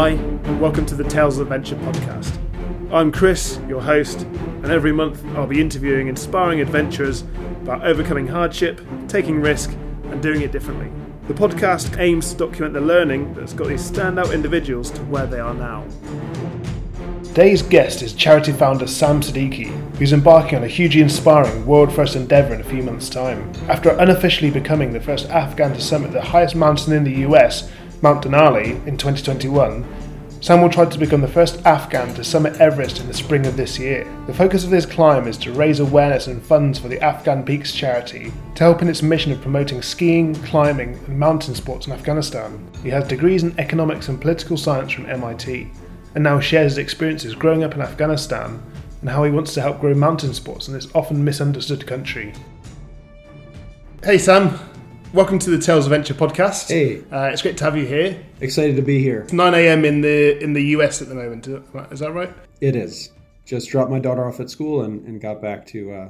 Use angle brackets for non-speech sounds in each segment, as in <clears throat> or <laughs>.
Hi, and welcome to the Tales of Adventure podcast. I'm Chris, your host, and every month I'll be interviewing inspiring adventurers about overcoming hardship, taking risk, and doing it differently. The podcast aims to document the learning that's got these standout individuals to where they are now. Today's guest is charity founder Sam Siddiqui, who's embarking on a hugely inspiring world first endeavour in a few months' time. After unofficially becoming the first Afghan to summit the highest mountain in the US, Mount Denali, in 2021, Sam will try to become the first Afghan to summit Everest in the spring of this year. The focus of this climb is to raise awareness and funds for the Afghan Peaks charity to help in its mission of promoting skiing, climbing, and mountain sports in Afghanistan. He has degrees in economics and political science from MIT, and now shares his experiences growing up in Afghanistan and how he wants to help grow mountain sports in this often misunderstood country. Hey Sam, Welcome to the Tales of Adventure podcast. Hey, uh, it's great to have you here. Excited to be here. It's 9 a.m. in the in the US at the moment. Is that right? It is. Just dropped my daughter off at school and, and got back to uh,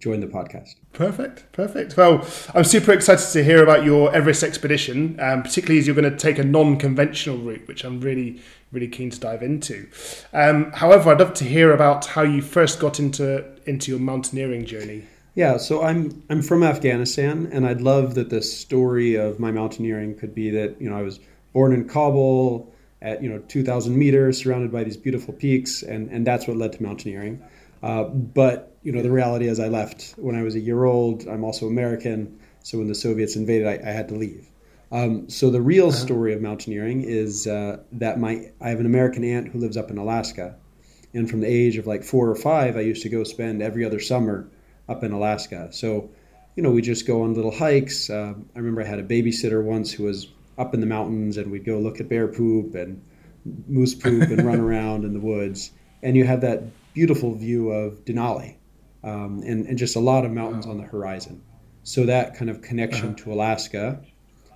join the podcast. Perfect, perfect. Well, I'm super excited to hear about your Everest expedition, um, particularly as you're going to take a non-conventional route, which I'm really, really keen to dive into. Um, however, I'd love to hear about how you first got into into your mountaineering journey. Yeah, so I'm I'm from Afghanistan, and I'd love that the story of my mountaineering could be that you know I was born in Kabul at you know 2,000 meters, surrounded by these beautiful peaks, and and that's what led to mountaineering. Uh, but you know the reality is I left when I was a year old. I'm also American, so when the Soviets invaded, I, I had to leave. Um, so the real uh-huh. story of mountaineering is uh, that my I have an American aunt who lives up in Alaska, and from the age of like four or five, I used to go spend every other summer up in Alaska. So, you know, we just go on little hikes. Uh, I remember I had a babysitter once who was up in the mountains, and we'd go look at bear poop and moose poop and run <laughs> around in the woods. And you had that beautiful view of Denali um, and, and just a lot of mountains on the horizon. So that kind of connection uh-huh. to Alaska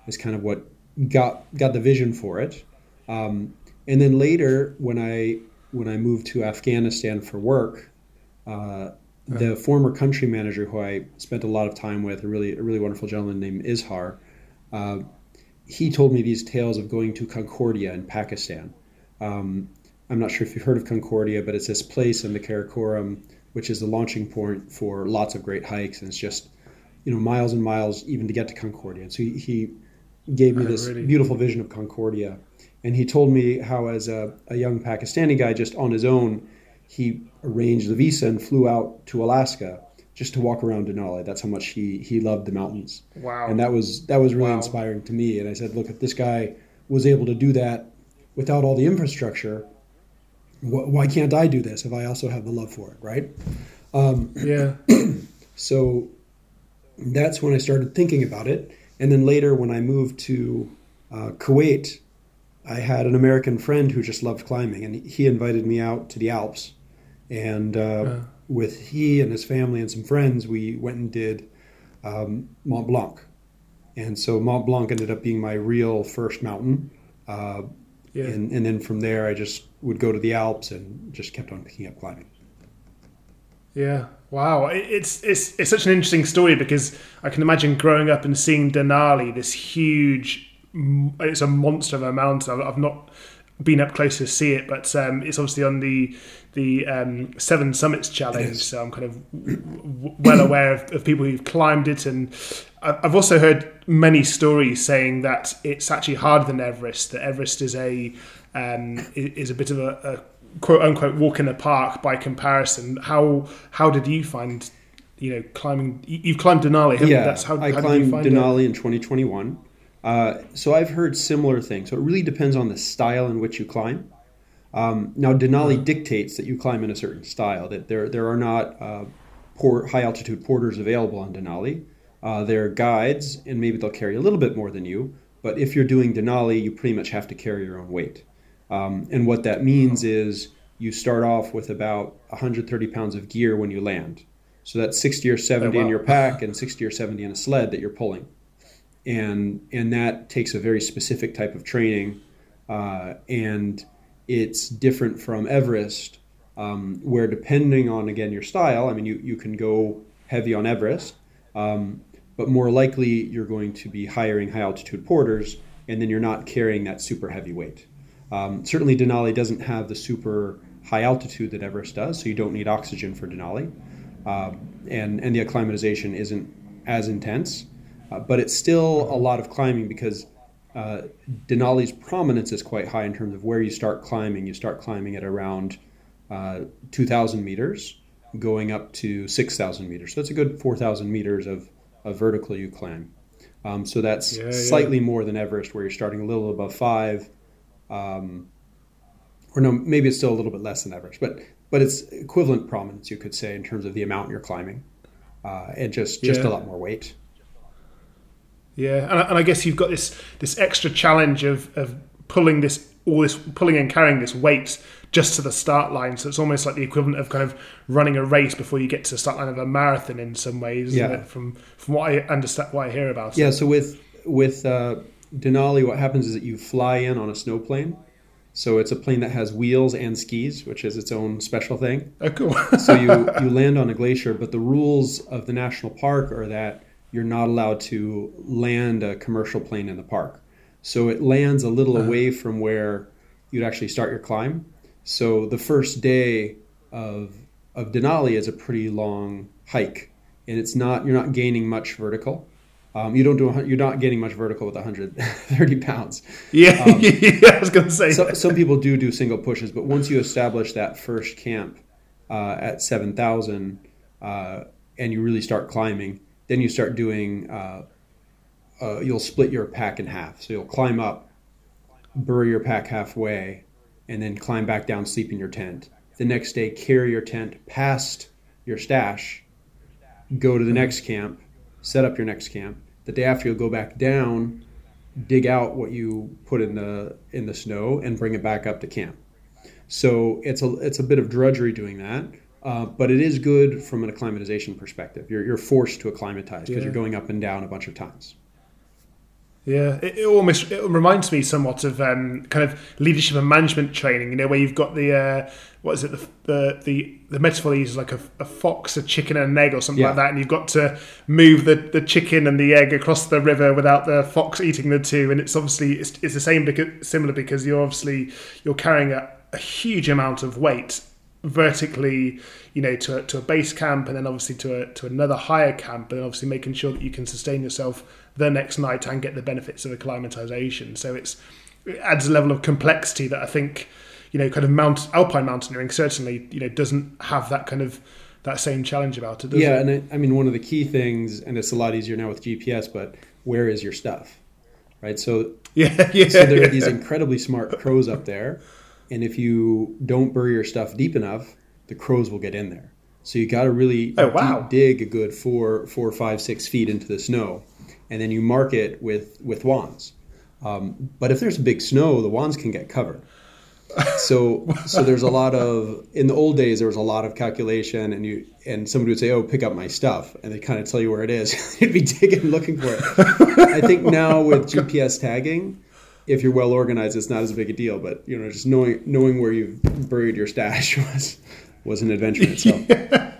is kind of what got got the vision for it. Um, and then later, when I when I moved to Afghanistan for work, uh, the former country manager who I spent a lot of time with, a really a really wonderful gentleman named Izhar, uh, he told me these tales of going to Concordia in Pakistan. Um, I'm not sure if you've heard of Concordia, but it's this place in the Karakoram, which is the launching point for lots of great hikes, and it's just you know miles and miles even to get to Concordia. And so he, he gave me this beautiful vision of Concordia, and he told me how as a, a young Pakistani guy, just on his own he arranged the visa and flew out to Alaska just to walk around Denali. That's how much he he loved the mountains. Wow. And that was that was really wow. inspiring to me. And I said, look, if this guy was able to do that without all the infrastructure, wh- why can't I do this if I also have the love for it, right? Um, yeah. <clears throat> so that's when I started thinking about it. And then later, when I moved to uh, Kuwait, I had an American friend who just loved climbing, and he invited me out to the Alps and uh, with he and his family and some friends, we went and did um, Mont Blanc. And so Mont Blanc ended up being my real first mountain. Uh, yeah. and, and then from there, I just would go to the Alps and just kept on picking up climbing. Yeah. Wow. It's, it's, it's such an interesting story because I can imagine growing up and seeing Denali, this huge, it's a monster of a mountain. I've not been up close to see it, but um, it's obviously on the the um, Seven Summits Challenge. So I'm kind of w- well aware of, of, people who've climbed it, and I've also heard many stories saying that it's actually harder than Everest. That Everest is a um, is a bit of a, a, quote unquote walk in the park by comparison. How how did you find you know climbing? You've climbed Denali, yeah, That's how I how climbed Denali it? in 2021. Uh, so I've heard similar things. So it really depends on the style in which you climb. Um, now Denali dictates that you climb in a certain style. That there there are not uh, port, high altitude porters available on Denali. Uh, there are guides, and maybe they'll carry a little bit more than you. But if you're doing Denali, you pretty much have to carry your own weight. Um, and what that means is you start off with about 130 pounds of gear when you land. So that's 60 or 70 oh, wow. in your pack <laughs> and 60 or 70 in a sled that you're pulling and and that takes a very specific type of training, uh, and it's different from Everest, um, where depending on again your style, I mean you you can go heavy on Everest, um, but more likely you're going to be hiring high altitude porters, and then you're not carrying that super heavy weight. Um, certainly, Denali doesn't have the super high altitude that Everest does, so you don't need oxygen for Denali, um, and and the acclimatization isn't as intense, uh, but it's still a lot of climbing because uh, Denali's prominence is quite high in terms of where you start climbing. You start climbing at around uh, 2,000 meters, going up to 6,000 meters. So that's a good 4,000 meters of, of vertical you climb. Um, so that's yeah, slightly yeah. more than Everest, where you're starting a little above five. Um, or no, maybe it's still a little bit less than Everest, but but it's equivalent prominence, you could say, in terms of the amount you're climbing, uh, and just just yeah. a lot more weight. Yeah, and, and I guess you've got this this extra challenge of of pulling this all this pulling and carrying this weight just to the start line. So it's almost like the equivalent of kind of running a race before you get to the start line of a marathon in some ways. Yeah. From from what I understand, what I hear about. Yeah. It. So with with uh, Denali, what happens is that you fly in on a snow plane. So it's a plane that has wheels and skis, which is its own special thing. Oh, cool. so you <laughs> you land on a glacier, but the rules of the national park are that you're not allowed to land a commercial plane in the park. So it lands a little uh-huh. away from where you'd actually start your climb. So the first day of of Denali is a pretty long hike, and it's not you're not gaining much vertical. Um, you don't do you're not gaining much vertical with 130 <laughs> pounds. Yeah, um, <laughs> yeah I was going to say. So, some people do do single pushes, but once you establish that first camp uh, at 7,000 uh, and you really start climbing, then you start doing, uh, uh, you'll split your pack in half. So you'll climb up, bury your pack halfway, and then climb back down, sleep in your tent. The next day, carry your tent past your stash, go to the next camp, set up your next camp. The day after, you'll go back down, dig out what you put in the in the snow, and bring it back up to camp. So it's a it's a bit of drudgery doing that. Uh, but it is good from an acclimatization perspective. You're, you're forced to acclimatize because yeah. you're going up and down a bunch of times. Yeah, it, it almost it reminds me somewhat of um, kind of leadership and management training. You know, where you've got the uh, what is it the the the, the metaphor is like a, a, fox, a chicken, and an egg, or something yeah. like that, and you've got to move the, the chicken and the egg across the river without the fox eating the two. And it's obviously it's, it's the same because similar because you're obviously you're carrying a, a huge amount of weight vertically, you know, to a, to a base camp, and then obviously to a, to another higher camp, and obviously making sure that you can sustain yourself the next night and get the benefits of acclimatization. So it's it adds a level of complexity that I think, you know, kind of mount alpine mountaineering certainly, you know, doesn't have that kind of that same challenge about it. yeah, it? and it, I mean, one of the key things, and it's a lot easier now with GPS, but where is your stuff, right? So <laughs> yeah, yeah. So there yeah. are these incredibly smart crows up there and if you don't bury your stuff deep enough, the crows will get in there. So you got to really oh, wow. dig a good four, four, five, six feet into the snow, and then you mark it with with wands. Um, but if there's big snow, the wands can get covered. So <laughs> so there's a lot of in the old days there was a lot of calculation, and you and somebody would say, "Oh, pick up my stuff," and they kind of tell you where it is. <laughs> You'd be digging, looking for it. I think now with <laughs> GPS tagging, if you're well organized, it's not as big a deal. But you know, just knowing knowing where you've buried your stash <laughs> was was an adventure in itself. <laughs> Yeah.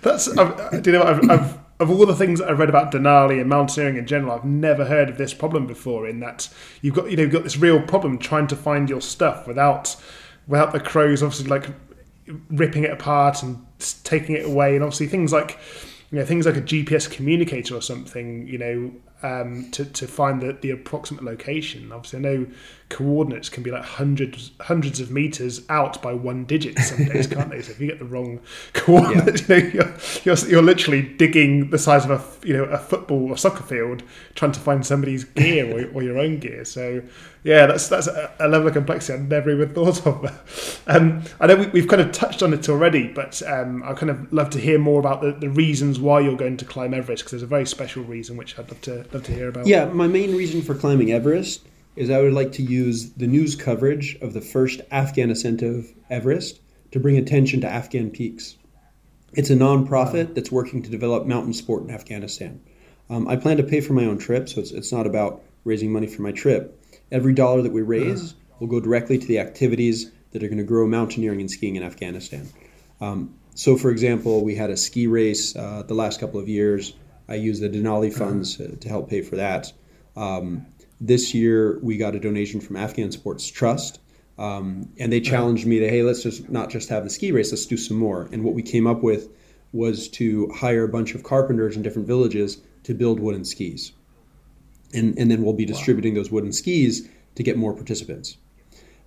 That's I've, you know I've, I've, of all the things I've read about Denali and mountaineering in general, I've never heard of this problem before. In that you've got you know you've got this real problem trying to find your stuff without without the crows obviously like ripping it apart and taking it away, and obviously things like you know things like a GPS communicator or something. You know um, to, to find the, the approximate location. Obviously, I know coordinates can be like hundreds hundreds of meters out by one digit some days, <laughs> can't they? So if you get the wrong coordinates, yeah. <laughs> you know, you're, you're, you're, literally digging the size of a you know a football or soccer field trying to find somebody's gear or, or your own gear. So yeah, that's that's a, a, level of complexity I never even thought of. <laughs> Um, I know we, have kind of touched on it already, but um, I kind of love to hear more about the, the reasons why you're going to climb Everest because there's a very special reason which I'd love to love to hear about. Yeah, my main reason for climbing Everest is I would like to use the news coverage of the first Afghan ascent of Everest to bring attention to Afghan peaks. It's a nonprofit wow. that's working to develop mountain sport in Afghanistan. Um, I plan to pay for my own trip, so it's, it's not about raising money for my trip Every dollar that we raise will go directly to the activities that are going to grow mountaineering and skiing in Afghanistan. Um, so, for example, we had a ski race uh, the last couple of years. I use the Denali uh-huh. funds to help pay for that. Um, This year, we got a donation from Afghan Sports Trust, um, and they challenged me to, hey, let's just not just have the ski race, let's do some more. And what we came up with was to hire a bunch of carpenters in different villages to build wooden skis. And, and then we'll be distributing wow. those wooden skis to get more participants.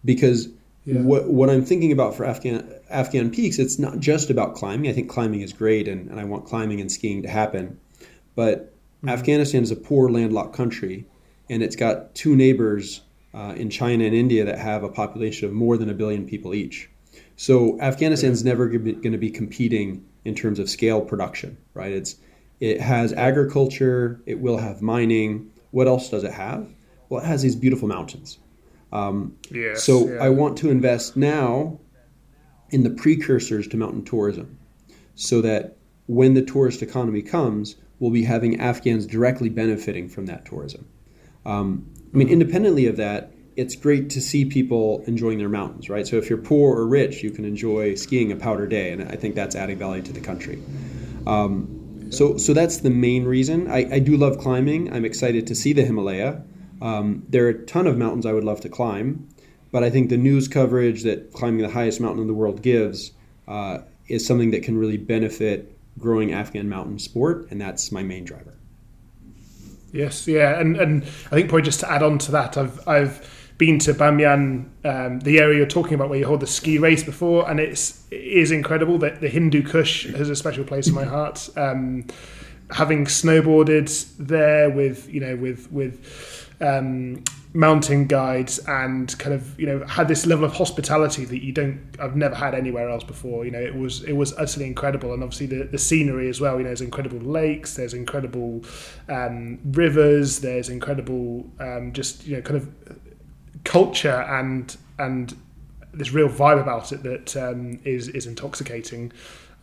Because yeah. what, what I'm thinking about for Afghan, Afghan peaks, it's not just about climbing. I think climbing is great, and, and I want climbing and skiing to happen. But mm-hmm. Afghanistan is a poor landlocked country, and it's got two neighbors uh, in China and India that have a population of more than a billion people each. So Afghanistan's never going to be competing in terms of scale production, right? It's it has agriculture, it will have mining. What else does it have? Well, it has these beautiful mountains. Um, yes, so yeah. I want to invest now in the precursors to mountain tourism, so that when the tourist economy comes, we'll be having Afghans directly benefiting from that tourism. Um, I mean, independently of that, it's great to see people enjoying their mountains, right? So if you're poor or rich, you can enjoy skiing a powder day, and I think that's adding value to the country. Um, so, so that's the main reason. I, I, do love climbing. I'm excited to see the Himalaya. Um, there are a ton of mountains I would love to climb, but I think the news coverage that climbing the highest mountain in the world gives uh, is something that can really benefit growing Afghan mountain sport, and that's my main driver. Yes, yeah, and and I think probably just to add on to that, I've I've been to Bamyan, um, the area you're talking about where you hold the ski race before, and it's it is incredible that the Hindu Kush has a special place in my heart. Um, having snowboarded there with you know with with um, mountain guides and kind of you know had this level of hospitality that you don't I've never had anywhere else before. You know it was it was utterly incredible, and obviously the, the scenery as well. You know there's incredible lakes, there's incredible um, rivers, there's incredible um, just you know kind of culture and and this real vibe about it that um, is is intoxicating.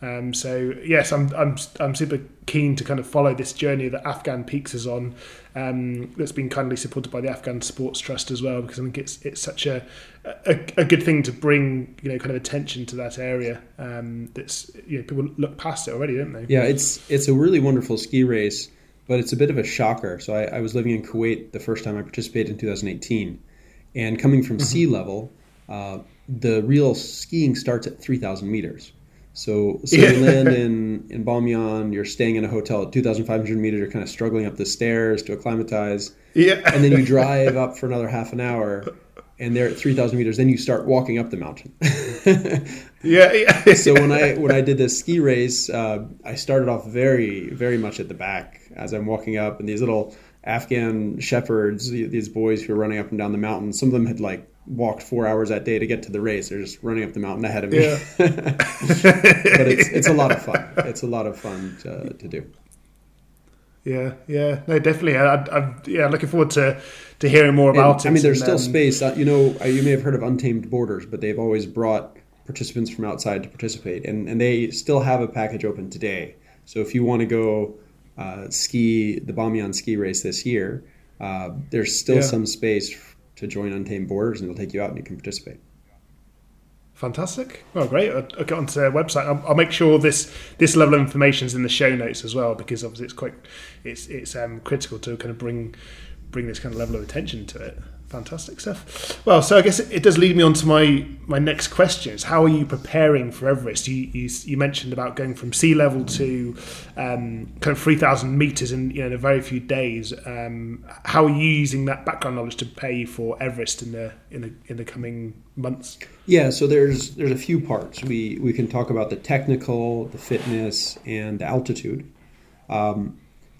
Um, so yes, I'm I'm I'm super keen to kind of follow this journey that Afghan Peaks is on. Um, that's been kindly supported by the Afghan Sports Trust as well, because I think it's it's such a a, a good thing to bring you know kind of attention to that area. Um, that's you know people look past it already, don't they? Yeah, it's it's a really wonderful ski race, but it's a bit of a shocker. So I, I was living in Kuwait the first time I participated in 2018 and coming from mm-hmm. sea level, uh, the real skiing starts at 3,000 meters. So, so yeah. you land <laughs> in, in Bamiyan, you're staying in a hotel at 2,500 meters, you're kind of struggling up the stairs to acclimatize. Yeah. And then you drive up for another half an hour, and they're at 3,000 meters, then you start walking up the mountain. <laughs> yeah, yeah. so when I when I did this ski race, uh, I started off very very much at the back as I'm walking up, and these little Afghan shepherds, these boys who are running up and down the mountain. Some of them had like walked four hours that day to get to the race. They're just running up the mountain ahead of me. Yeah. <laughs> but it's it's a lot of fun. It's a lot of fun to, to do. Yeah, yeah, no, definitely. I, am yeah, looking forward to to hearing more about and, it. I mean, there's and, still um, space. Uh, you know, uh, you may have heard of Untamed Borders, but they've always brought participants from outside to participate, and and they still have a package open today. So if you want to go uh, ski the Bamiyan ski race this year, uh, there's still yeah. some space to join Untamed Borders, and they'll take you out and you can participate. Fantastic. Well, great. I'll, I'll get onto their website. I'll, I'll, make sure this this level of information is in the show notes as well, because obviously it's quite it's it's um, critical to kind of bring bring this kind of level of attention to it. Fantastic stuff. Well, so I guess it, does lead me on to my my next question: is How are you preparing for Everest? You you, you mentioned about going from sea level to um, kind of three thousand meters in you know in a very few days. Um, how are you using that background knowledge to prepare for Everest in the in the in the coming months? Yeah, so there's there's a few parts. We we can talk about the technical, the fitness, and the altitude. Um,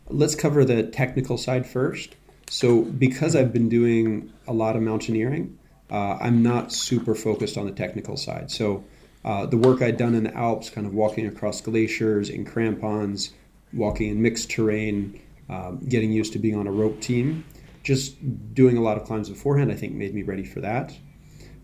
let's cover the technical side first. So, because I've been doing a lot of mountaineering, uh, I'm not super focused on the technical side. So, uh, the work I'd done in the Alps, kind of walking across glaciers in crampons, walking in mixed terrain, um, getting used to being on a rope team, just doing a lot of climbs beforehand, I think made me ready for that.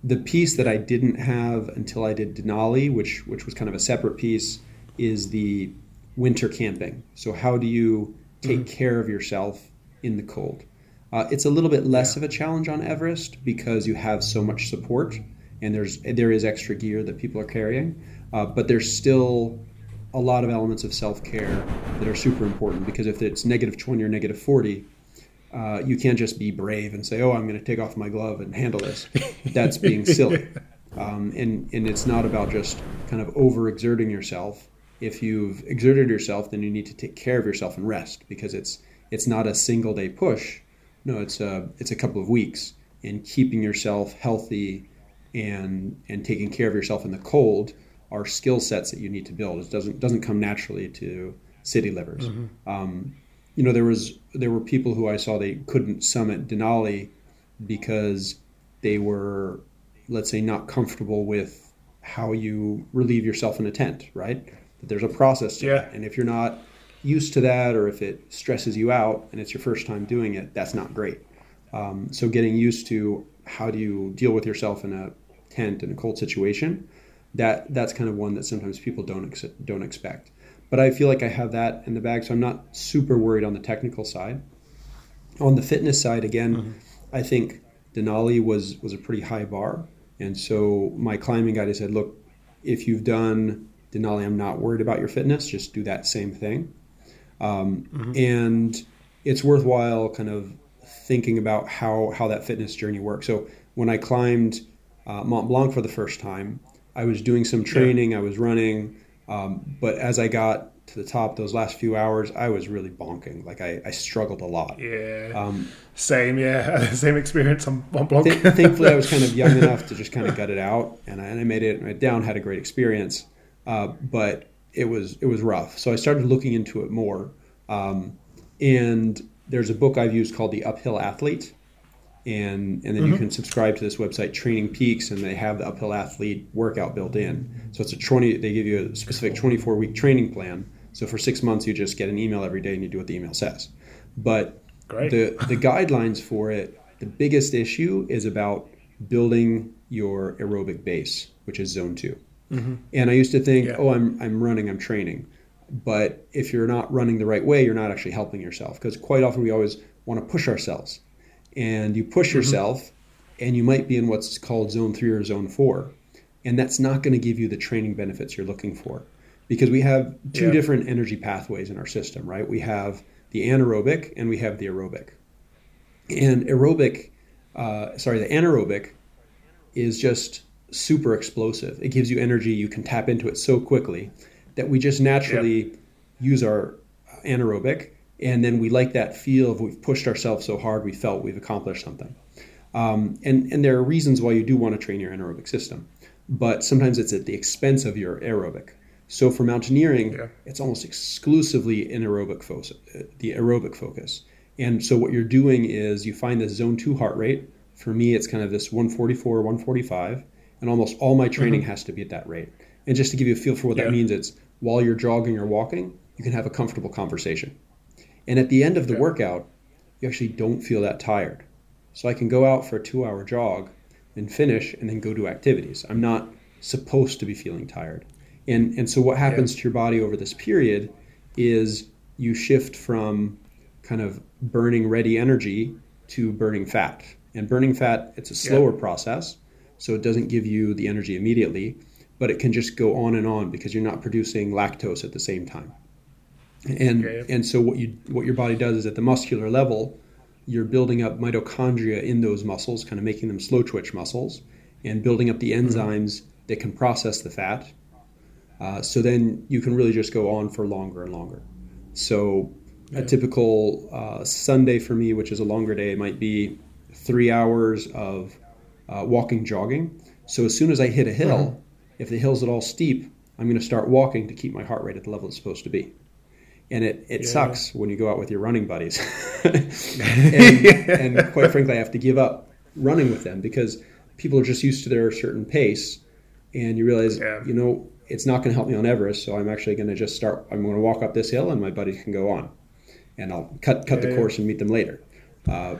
The piece that I didn't have until I did Denali, which which was kind of a separate piece, is the winter camping. So how do you take mm-hmm. care of yourself in the cold? Uh, it's a little bit less yeah. of a challenge on Everest because you have so much support and there's there is extra gear that people are carrying, uh, but there's still a lot of elements of self care that are super important because if it's negative 20 or negative 40, uh, you can't just be brave and say, "Oh, I'm going to take off my glove and handle this." That's being <laughs> silly, um, and and it's not about just kind of overexerting yourself. If you've exerted yourself, then you need to take care of yourself and rest because it's it's not a single day push. No, it's a it's a couple of weeks in keeping yourself healthy and and taking care of yourself in the cold are skill sets that you need to build. It doesn't doesn't come naturally to city livers. Mm-hmm. Um, you know, there was there were people who I saw they couldn't summit Denali because they were, let's say, not comfortable with how you relieve yourself in a tent. Right? That there's a process to yeah. and if you're not used to that, or if it stresses you out and it's your first time doing it, that's not great. Um, so getting used to how do you deal with yourself in a tent in a cold situation, that that's kind of one that sometimes people don't ex- don't expect. But I feel like I have that in the bag, so I'm not super worried on the technical side. On the fitness side, again, mm-hmm. I think Denali was was a pretty high bar, and so my climbing guide said, look, if you've done Denali, I'm not worried about your fitness. Just do that same thing, um, mm-hmm. and it's worthwhile kind of thinking about how how that fitness journey works. So when I climbed uh, Mont Blanc for the first time, I was doing some training, yeah. I was running, um, but as I got to the top, those last few hours, I was really bonking. Like I, I struggled a lot. Yeah. Um, Same, yeah. <laughs> Same experience on Mont Blanc. th- thankfully, I was kind of young <laughs> enough to just kind of gut it out, and I, and I made it down. Had a great experience, uh, but it was it was rough. So I started looking into it more, um, and there's a book I've used called The Uphill Athlete. And, and then mm-hmm. you can subscribe to this website, Training Peaks, and they have the Uphill Athlete workout built in. So it's a 20, they give you a specific 24 week training plan. So for six months, you just get an email every day and you do what the email says. But Great. the, the <laughs> guidelines for it, the biggest issue is about building your aerobic base, which is zone 2 mm-hmm. And I used to think, yeah. oh, I'm, I'm running, I'm training. But if you're not running the right way, you're not actually helping yourself. Because quite often we always want to push ourselves. And you push mm-hmm. yourself, and you might be in what's called zone three or zone four. And that's not going to give you the training benefits you're looking for. Because we have two yeah. different energy pathways in our system, right? We have the anaerobic and we have the aerobic. And aerobic, uh, sorry, the anaerobic is just super explosive. It gives you energy. You can tap into it so quickly that we just naturally yep. use our anaerobic and then we like that feel of we've pushed ourselves so hard we felt we've accomplished something um, and and there are reasons why you do want to train your anaerobic system but sometimes it's at the expense of your aerobic so for mountaineering yeah. it's almost exclusively anaerobic focus the aerobic focus and so what you're doing is you find this zone 2 heart rate for me it's kind of this 144 145 and almost all my training mm-hmm. has to be at that rate and just to give you a feel for what yeah. that means it's while you're jogging or walking, you can have a comfortable conversation. And at the end of the yeah. workout, you actually don't feel that tired. So I can go out for a two hour jog and finish and then go do activities. I'm not supposed to be feeling tired. And, and so what happens yeah. to your body over this period is you shift from kind of burning ready energy to burning fat. And burning fat, it's a slower yeah. process, so it doesn't give you the energy immediately but it can just go on and on because you're not producing lactose at the same time. And okay. and so what you what your body does is at the muscular level, you're building up mitochondria in those muscles, kind of making them slow twitch muscles, and building up the mm-hmm. enzymes mm-hmm. that can process the fat. Uh, so then you can really just go on for longer and longer. So yeah. a typical uh, Sunday for me, which is a longer day, might be three hours of uh, walking, jogging. So as soon as I hit a hill, mm-hmm if the hill's at all steep, I'm going to start walking to keep my heart rate at the level it's supposed to be. And it, it yeah. sucks when you go out with your running buddies. <laughs> <laughs> and, and quite frankly, I have to give up running with them because people are just used to their certain pace. And you realize, yeah. you know, it's not going to help me on Everest. So I'm actually going to just start, I'm going to walk up this hill and my buddies can go on. And I'll cut, cut yeah, the course and meet them later. Uh,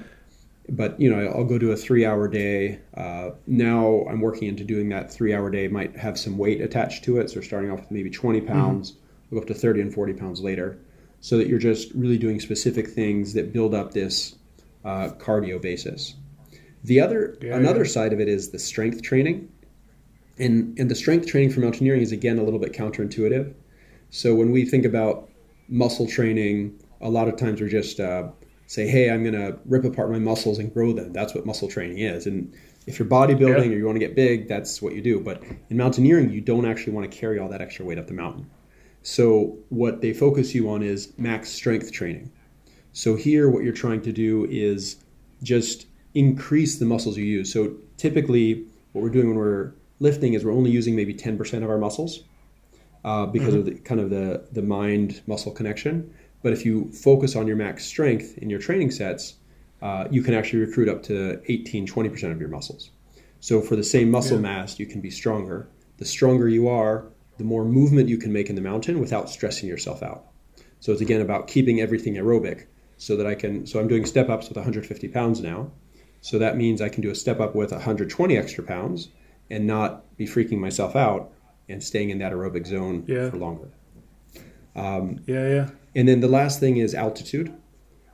but you know i'll go to a three hour day uh, now i'm working into doing that three hour day might have some weight attached to it so starting off with maybe 20 mm-hmm. pounds mm-hmm. we'll go up to 30 and 40 pounds later so that you're just really doing specific things that build up this uh, cardio basis the other yeah, another yeah. side of it is the strength training and and the strength training for mountaineering is again a little bit counterintuitive so when we think about muscle training a lot of times we're just uh, say, hey, I'm going to rip apart my muscles and grow them. That's what muscle training is. And if you're bodybuilding yeah. or you want to get big, that's what you do. But in mountaineering, you don't actually want to carry all that extra weight up the mountain. So what they focus you on is max strength training. So here, what you're trying to do is just increase the muscles you use. So typically, what we're doing when we're lifting is we're only using maybe 10% of our muscles uh, because mm-hmm. of the kind of the the mind muscle connection. But if you focus on your max strength in your training sets, uh, you can actually recruit up to 18, 20% of your muscles. So for the same muscle yeah. mass, you can be stronger. The stronger you are, the more movement you can make in the mountain without stressing yourself out. So it's again about keeping everything aerobic so that I can, so I'm doing step ups with 150 pounds now. So that means I can do a step up with 120 extra pounds and not be freaking myself out and staying in that aerobic zone yeah. for longer. Um, yeah, yeah. And then the last thing is altitude.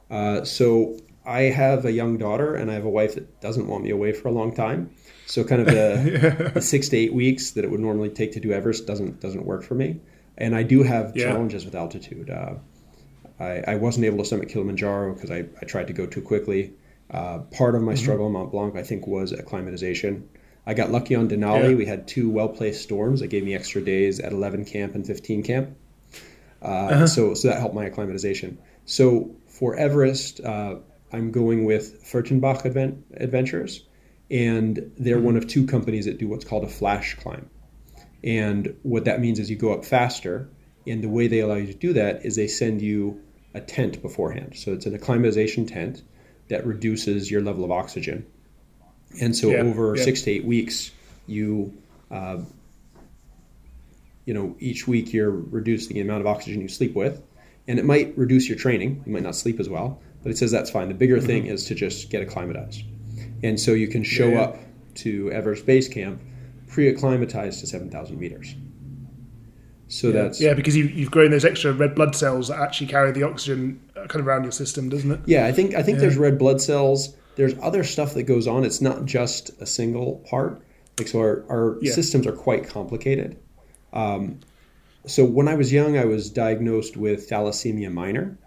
Uh, so I have a young daughter and I have a wife that doesn't want me away for a long time. So kind of <laughs> the, yeah. the six to eight weeks that it would normally take to do Everest doesn't doesn't work for me. And I do have yeah. challenges with altitude. Uh, I, I, wasn't able to summit Kilimanjaro because I, I tried to go too quickly. Uh, part of my mm-hmm. struggle on Mont Blanc, I think, was acclimatization. I got lucky on Denali. Yeah. We had two well placed storms that gave me extra days at 11 camp and 15 camp. Uh, uh-huh. So, so that helped my acclimatization. So for Everest, uh, I'm going with Furtenbach Advent- Adventures, and they're mm-hmm. one of two companies that do what's called a flash climb. And what that means is you go up faster, and the way they allow you to do that is they send you a tent beforehand. So it's an acclimatization tent that reduces your level of oxygen. And so yeah, over yeah. six to eight weeks, you uh, you know each week you're reducing the amount of oxygen you sleep with, and it might reduce your training. You might not sleep as well, but it says that's fine. The bigger mm-hmm. thing is to just get acclimatized, and so you can show yeah, up to Everest Base Camp pre-acclimatized to seven thousand meters. So yeah. that's yeah, because you, you've grown those extra red blood cells that actually carry the oxygen uh, kind of around your system, doesn't it? Yeah, I think I think yeah. there's red blood cells. There's other stuff that goes on. It's not just a single part. Like so, our our yeah. systems are quite complicated. Um, so when I was young, I was diagnosed with thalassemia minor.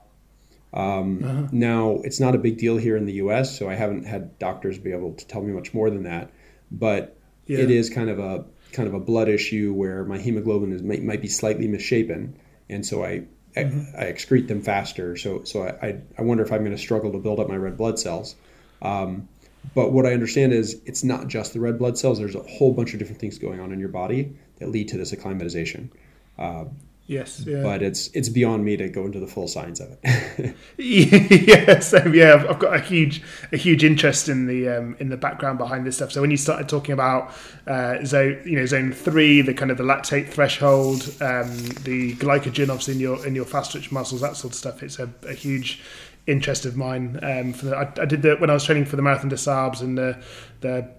Um, uh-huh. Now it's not a big deal here in the U.S., so I haven't had doctors be able to tell me much more than that. But it is kind of a kind of a blood issue where my hemoglobin is might, might be slightly misshapen, and so I mm-hmm. I, I, excrete them faster. So so I, I wonder if I'm going to struggle to build up my red blood cells. Um, but what I understand is it's not just the red blood cells. There's a whole bunch of different things going on in your body that lead to this acclimatization. Uh, Yes, yeah. but it's it's beyond me to go into the full science of it. <laughs> <laughs> yeah, so yeah, I've, I've, got a huge a huge interest in the um, in the background behind this stuff. So when you started talking about uh, zone you know zone three, the kind of the lactate threshold, um, the glycogen obviously in your in your fast twitch muscles, that sort of stuff, it's a, a huge interest of mine. Um, for the, I, I, did the when I was training for the Marathon des Sables and the the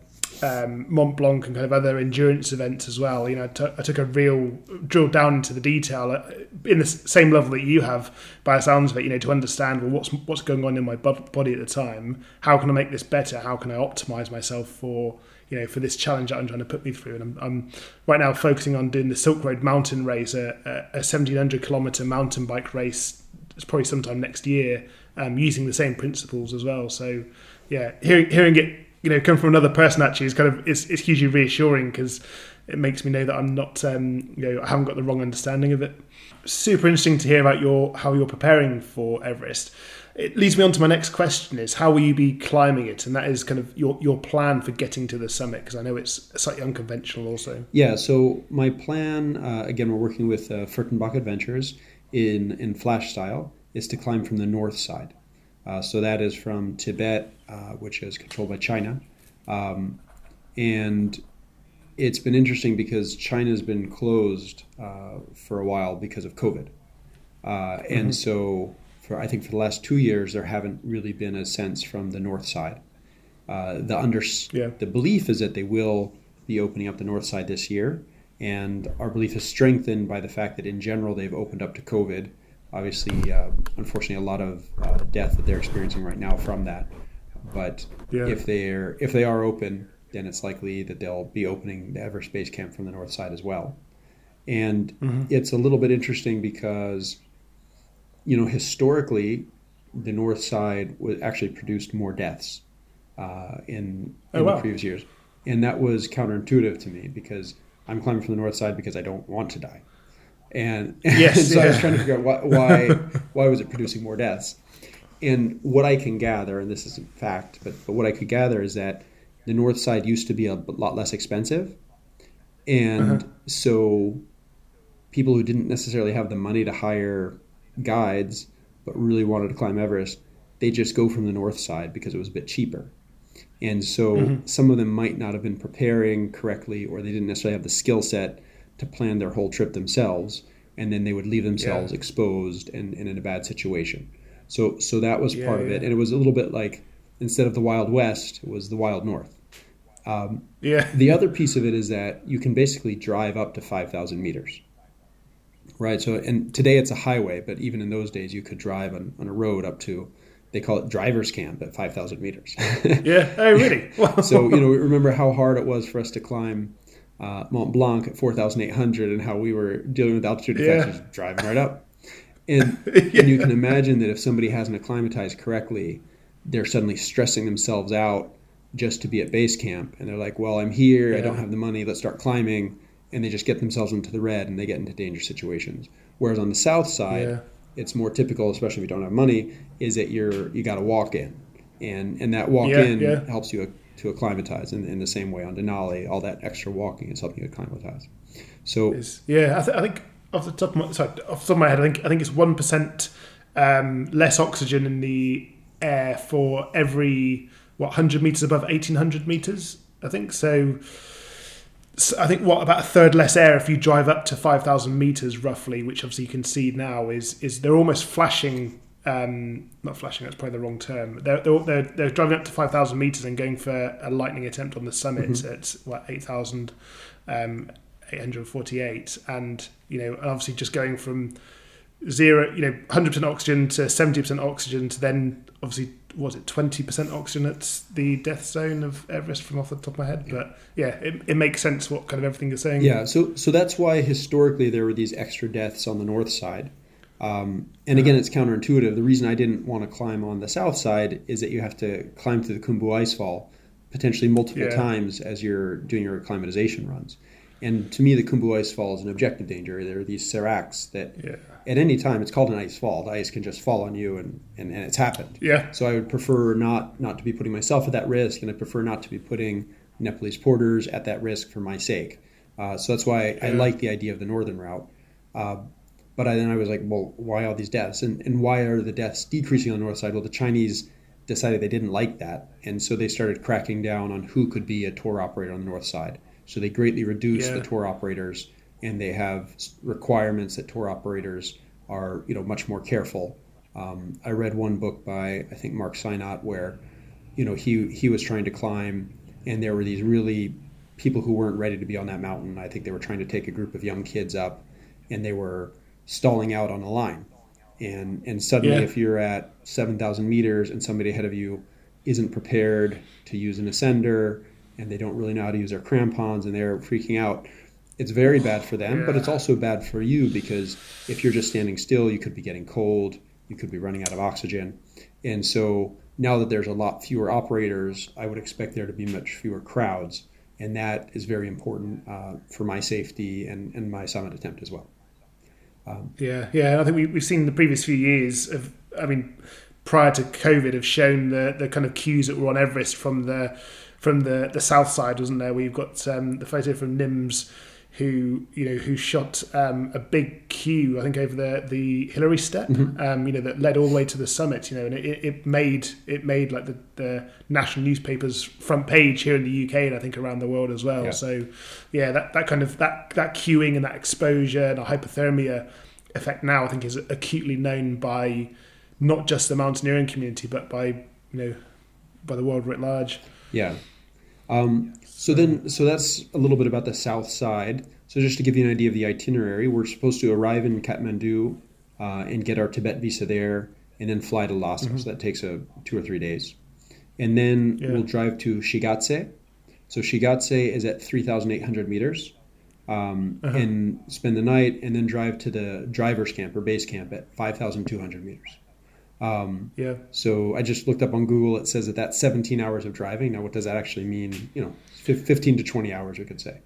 um, Mont Blanc and kind of other endurance events as well. You know, I, took a real drill down into the detail uh, in the same level that you have, by the sounds of it. You know, to understand well what's what's going on in my body at the time. How can I make this better? How can I optimize myself for you know for this challenge that I'm trying to put me through? And I'm, I'm right now focusing on doing the Silk Road Mountain Race, a, a 1700 kilometer mountain bike race. It's probably sometime next year, um, using the same principles as well. So yeah, hearing hearing it you know come from another person actually is kind of it's, it's hugely reassuring because it makes me know that I'm not um, you know I haven't got the wrong understanding of it. Super interesting to hear about your how you're preparing for Everest. It leads me on to my next question: is how will you be climbing it, and that is kind of your your plan for getting to the summit because I know it's slightly unconventional also. Yeah, so my plan uh, again, we're working with uh, Furtenbach Adventures in in flash style is to climb from the north side. Uh, so that is from Tibet, uh, which is controlled by China. Um, and it's been interesting because China's been closed uh, for a while because of COVID. Uh, mm-hmm. And so, for I think for the last two years, there haven't really been a sense from the north side. Uh, the under yeah. the belief is that they will be opening up the north side this year, and our belief is strengthened by the fact that in general they've opened up to COVID obviously, uh, unfortunately, a lot of uh, death that they're experiencing right now from that. But yeah. if they're if they are open, then it's likely that they'll be opening the Everest Base Camp from the north side as well. And mm-hmm. it's a little bit interesting because, you know, historically, the north side was actually produced more deaths uh, in, Oh, in wow. the previous years, and that was counterintuitive to me because I'm climbing from the north side because I don't want to die, and, <laughs> Yes, and so I was trying to figure out why, why <laughs> why was it producing more deaths, and what I can gather, and this isn't fact, but but what I could gather is that the north side used to be a lot less expensive, and uh-huh. so people who didn't necessarily have the money to hire guides but really wanted to climb Everest, they just go from the north side because it was a bit cheaper. And so mm-hmm. some of them might not have been preparing correctly or they didn't necessarily have the skill set to plan their whole trip themselves and then they would leave themselves Yeah. exposed and, and in a bad situation. So so that was Yeah, part of it. And it was a little bit like instead of the wild west, it was the wild north. Yeah. The other piece of it is that you can basically drive up to 5,000 meters. Right. So, and today it's a highway, but even in those days, you could drive on, on a road up to, they call it driver's camp at 5,000 meters. <laughs> Yeah. Really? <laughs> So, you know, remember how hard it was for us to climb uh, Mont Blanc at 4,800 and how we were dealing with altitude effects, Yeah. just driving right up. And, <laughs> and you can imagine that if somebody hasn't acclimatized correctly, they're suddenly stressing themselves out just to be at base camp. And they're like, well, I'm here. I don't have the money. Let's start climbing. And they just get themselves into the red and they get into dangerous situations. Whereas on the south side, Yeah. it's more typical, especially if you don't have money, is that you're you got to walk in, and and that walk Yeah, in yeah. helps you to acclimatize. In, in the same way on Denali, all that extra walking is helping you acclimatize. So yeah. I, th- I think off the top of my sorry, off the top of my head, I think I think it's one percent um, less oxygen in the air for every what hundred meters above eighteen hundred meters. I think so. so. I think what about a third less air if you drive up to five thousand meters roughly, which obviously you can see now is is they're almost flashing. Um, not flashing. That's probably the wrong term. They're they're, they're, they're driving up to five thousand meters and going for a lightning attempt on the summit at what eight thousand. Um, 848 and you know obviously just going from zero you know 100% oxygen to 70% oxygen to then obviously was it 20% oxygen at the death zone of everest from off the top of my head but yeah it, it makes sense what kind of everything you're saying Yeah, so so that's why historically there were these extra deaths on the north side. Um, and again, it's counterintuitive. The reason I didn't want to climb on the south side is that you have to climb through the Khumbu Icefall potentially multiple Yeah. times as you're doing your acclimatization runs. And to me, the Khumbu ice fall is an objective danger. There are these seracs that yeah at any time it's called an ice fall. The ice can just fall on you, and, and, and it's happened. yeah So I would prefer not not to be putting myself at that risk, and I prefer not to be putting Nepalese porters at that risk for my sake. Uh, so that's why I like the idea of the northern route. Uh, but I, then I was like, well, why all these deaths, and and why are the deaths decreasing on the north side? Well, the Chinese decided they didn't like that, and so they started cracking down on who could be a tour operator on the north side. So they greatly reduce Yeah. the tour operators, and they have requirements that tour operators are you know much more careful. Um, I read one book by I think Mark Synnott where you know he he was trying to climb, and there were these really people who weren't ready to be on that mountain. I think they were trying to take a group of young kids up, and they were stalling out on a line. And and suddenly, Yeah. if you're at seven thousand meters and somebody ahead of you isn't prepared to use an ascender, and they don't really know how to use their crampons, and they're freaking out, it's very bad for them. But it's also bad for you because if you're just standing still, you could be getting cold, you could be running out of oxygen, and so now that there's a lot fewer operators, I would expect there to be much fewer crowds, and that is very important uh, for my safety and, and my summit attempt as well. Yeah, yeah. And I think we, we've seen the previous few years of, I mean, prior to COVID, have shown the the kind of queues that were on Everest from the from the the south side, wasn't there? We've got um, the photo from Nims, who you know who shot um, a big queue, I think over the the Hillary Step, um, you know, that led all the way to the summit. You know, and it, it made it made like the, the national newspapers front page here in the UK and I think around the world as well. Yeah. So, yeah, that, that kind of that that queuing and that exposure and a hypothermia effect now I think is acutely known by not just the mountaineering community but by you know by the world writ large. Yeah. Um, so then, so that's a little bit about the south side. So just to give you an idea of the itinerary, we're supposed to arrive in Kathmandu uh, and get our Tibet visa there, and then fly to Lhasa. So that takes a two or three days, and then Yeah. we'll drive to Shigatse. So Shigatse is at three thousand eight hundred meters, um, and spend the night, and then drive to the driver's camp or base camp at five thousand two hundred meters. Um, yeah. So I just looked up on Google. It says that that's 17 hours of driving. Now, what does that actually mean? You know, 15 to 20 hours, we could say.